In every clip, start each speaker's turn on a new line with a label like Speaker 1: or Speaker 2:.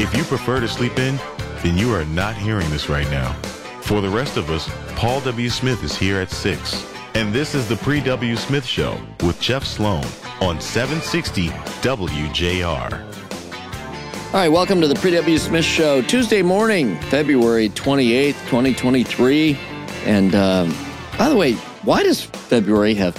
Speaker 1: If you prefer to sleep in, then you are not hearing this right now. For the rest of us, Paul W. Smith is here at 6. And this is the Pre W. Smith Show with Jeff Sloan on 760 WJR.
Speaker 2: All right, welcome to the Pre W. Smith Show, Tuesday morning, February 28th, 2023. And um, by the way, why does February have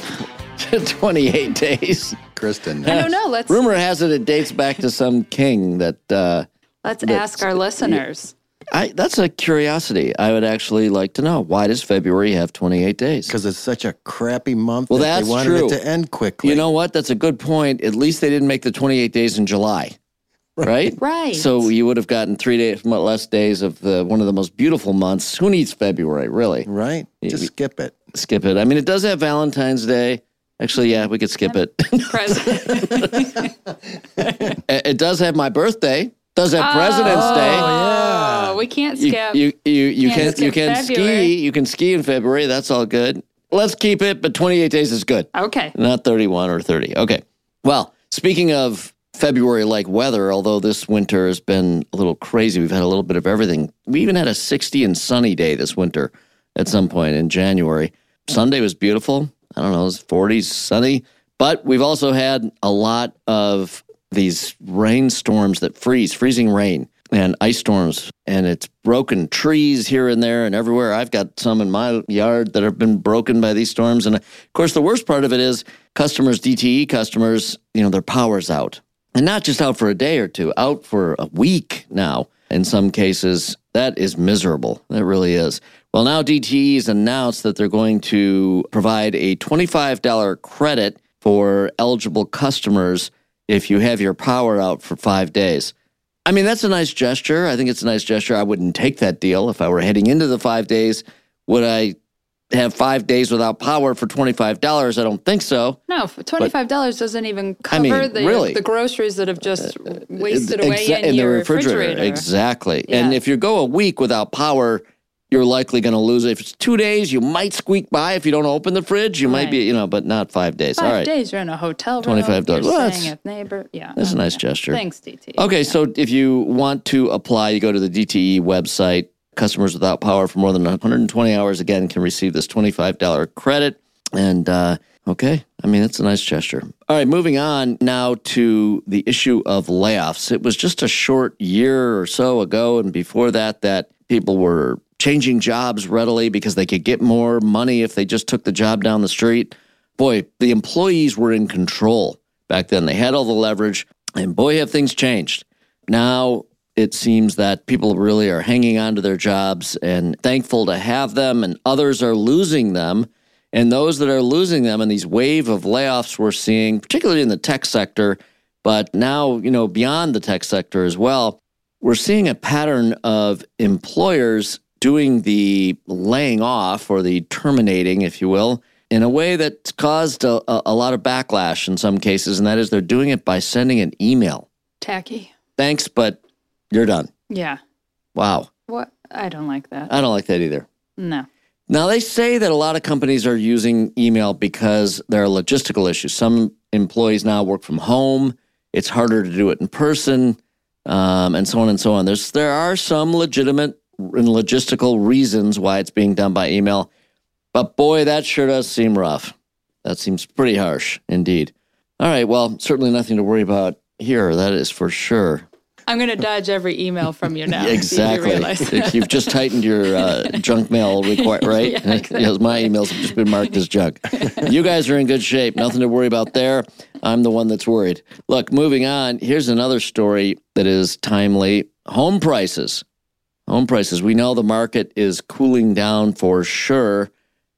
Speaker 2: 28 days?
Speaker 3: Kristin.
Speaker 4: I don't know. Let's
Speaker 2: Rumor has it it dates back to some king that. Uh,
Speaker 4: let's
Speaker 2: That's-
Speaker 4: ask our listeners.
Speaker 2: I, that's a curiosity. I would actually like to know why does February have 28 days?
Speaker 3: Because it's such a crappy month
Speaker 2: Well,
Speaker 3: that
Speaker 2: that's
Speaker 3: they wanted
Speaker 2: true.
Speaker 3: it to end quickly.
Speaker 2: You know what? That's a good point. At least they didn't make the 28 days in July, right?
Speaker 4: Right.
Speaker 2: So you would have gotten three days less days of the one of the most beautiful months. Who needs February, really?
Speaker 3: right? Just
Speaker 2: we-
Speaker 3: skip it.
Speaker 2: Skip it. I mean, it does have Valentine's Day. Actually, yeah, we could skip it.
Speaker 4: President.
Speaker 2: it it does have my birthday. Does have President's oh, Day.
Speaker 4: Oh, yeah. we can't
Speaker 2: You,
Speaker 4: skip.
Speaker 2: you you you
Speaker 4: Can't
Speaker 2: can you can
Speaker 4: February.
Speaker 2: ski. You can ski in February. That's all good. Let's keep it, but 28 days is good.
Speaker 4: okay.
Speaker 2: Not 31 or 30. Okay. Well, speaking of February like weather, although this winter has been a little crazy, we've had a little bit of everything. We even had a 60 and sunny day this winter at some point in January. Sunday was beautiful. I don't know, it was 40s, sunny. But we've also had a lot of these rainstorms that freeze, freezing rain and ice storms. And it's broken trees here and there and everywhere. I've got some in my yard that have been broken by these storms. And of course, the worst part of it is customers, DTE customers, you know, their power's out. And not just out for a day or two, out for a week now. In some cases, that is miserable. That really is. Well, now DTE has announced that they're going to provide a $25 credit for eligible customers if you have your power out for five days. I mean, that's a nice gesture. I think it's a nice gesture. I wouldn't take that deal if I were heading into the five days. Would I have five days without power for $25? I don't think so.
Speaker 4: No, twenty-five dollars doesn't even cover
Speaker 2: I mean,
Speaker 4: the
Speaker 2: really. Uh,
Speaker 4: the groceries that have just wasted away
Speaker 2: Exa-
Speaker 4: in, your refrigerator.
Speaker 2: Exactly. And if you go a week without power, you're likely going to lose it. If it's two days, you might squeak by if you don't open the fridge. You might be, you know, but not five days.
Speaker 4: Five
Speaker 2: All right.
Speaker 4: days, you're in a hotel room.
Speaker 2: $25.
Speaker 4: You're
Speaker 2: Well, that's-
Speaker 4: neighbor. Yeah,
Speaker 2: That's a nice gesture.
Speaker 4: Thanks, DT.
Speaker 2: Okay, so if you want to apply, you go to the DTE website. Customers without power for more than 120 hours again can receive this $25 credit. And uh, okay, I mean, it's a nice gesture. All right, moving on now to the issue of layoffs. It was just a short year or so ago, and before that, that people were changing jobs readily because they could get more money if they just took the job down the street. Boy, the employees were in control back then. They had all the leverage, and boy, have things changed. Now it seems that people really are hanging on to their jobs and thankful to have them, and others are losing them. And those that are losing them and these wave of layoffs we're seeing, particularly in the tech sector, but now, you know, beyond the tech sector as well, we're seeing a pattern of employers doing the laying off or the terminating, if you will, in a way that's caused a, a, lot of backlash in some cases. And that is they're doing it by sending an email.
Speaker 4: tacky.
Speaker 2: Thanks, but you're done.
Speaker 4: Yeah.
Speaker 2: Wow.
Speaker 4: What? I don't like that.
Speaker 2: I don't like that either.
Speaker 4: no.
Speaker 2: Now, they say that a lot of companies are using email because there are logistical issues. Some employees now work from home, it's harder to do it in person, um, and so on and so on. There's, there are some legitimate and logistical reasons why it's being done by email, but boy, that sure does seem rough. That seems pretty harsh indeed. All right, well, certainly nothing to worry about here, that is for sure.
Speaker 4: I'm going to dodge every email from you now. Do you
Speaker 2: Exactly. You've just tightened your uh, junk mail require, right?
Speaker 4: Yeah, I
Speaker 2: Because my emails have just been marked as junk. You guys are in good shape. Nothing to worry about there. I'm the one that's worried. Look, moving on. Here's another story that is timely. Home prices. Home prices. We know the market is cooling down for sure.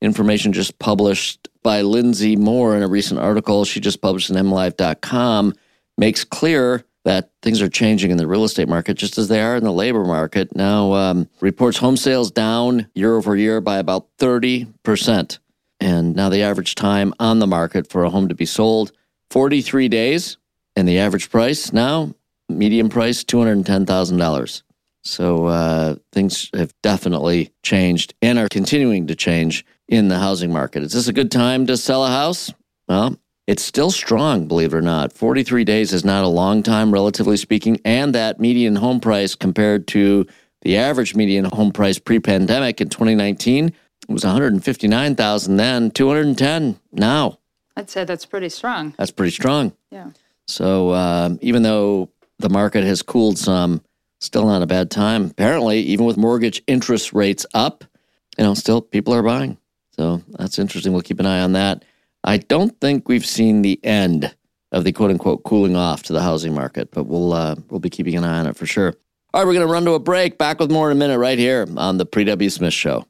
Speaker 2: Information just published by Lindsay Moore in a recent article she just published in mlive.com makes clear that things are changing in the real estate market just as they are in the labor market. Now, um, reports home sales down year over year by about 30%. And now the average time on the market for a home to be sold, 43 days. And the average price now, median price, $210,000. So uh, things have definitely changed and are continuing to change in the housing market. Is this a good time to sell a house? Well, it's still strong, believe it or not. 43 days is not a long time, relatively speaking. And that median home price compared to the average median home price pre pandemic in 2019 it was 159,000 then, 210 now.
Speaker 4: I'd say that's pretty strong.
Speaker 2: That's pretty strong.
Speaker 4: Yeah.
Speaker 2: So um, even though the market has cooled some, still not a bad time. Apparently, even with mortgage interest rates up, you know, still people are buying. So that's interesting. We'll keep an eye on that. I don't think we've seen the end of the quote unquote cooling off to the housing market, but we'll uh, we'll be keeping an eye on it for sure. All right, we're going to run to a break. Back with more in a minute right here on the Pre W Smith Show.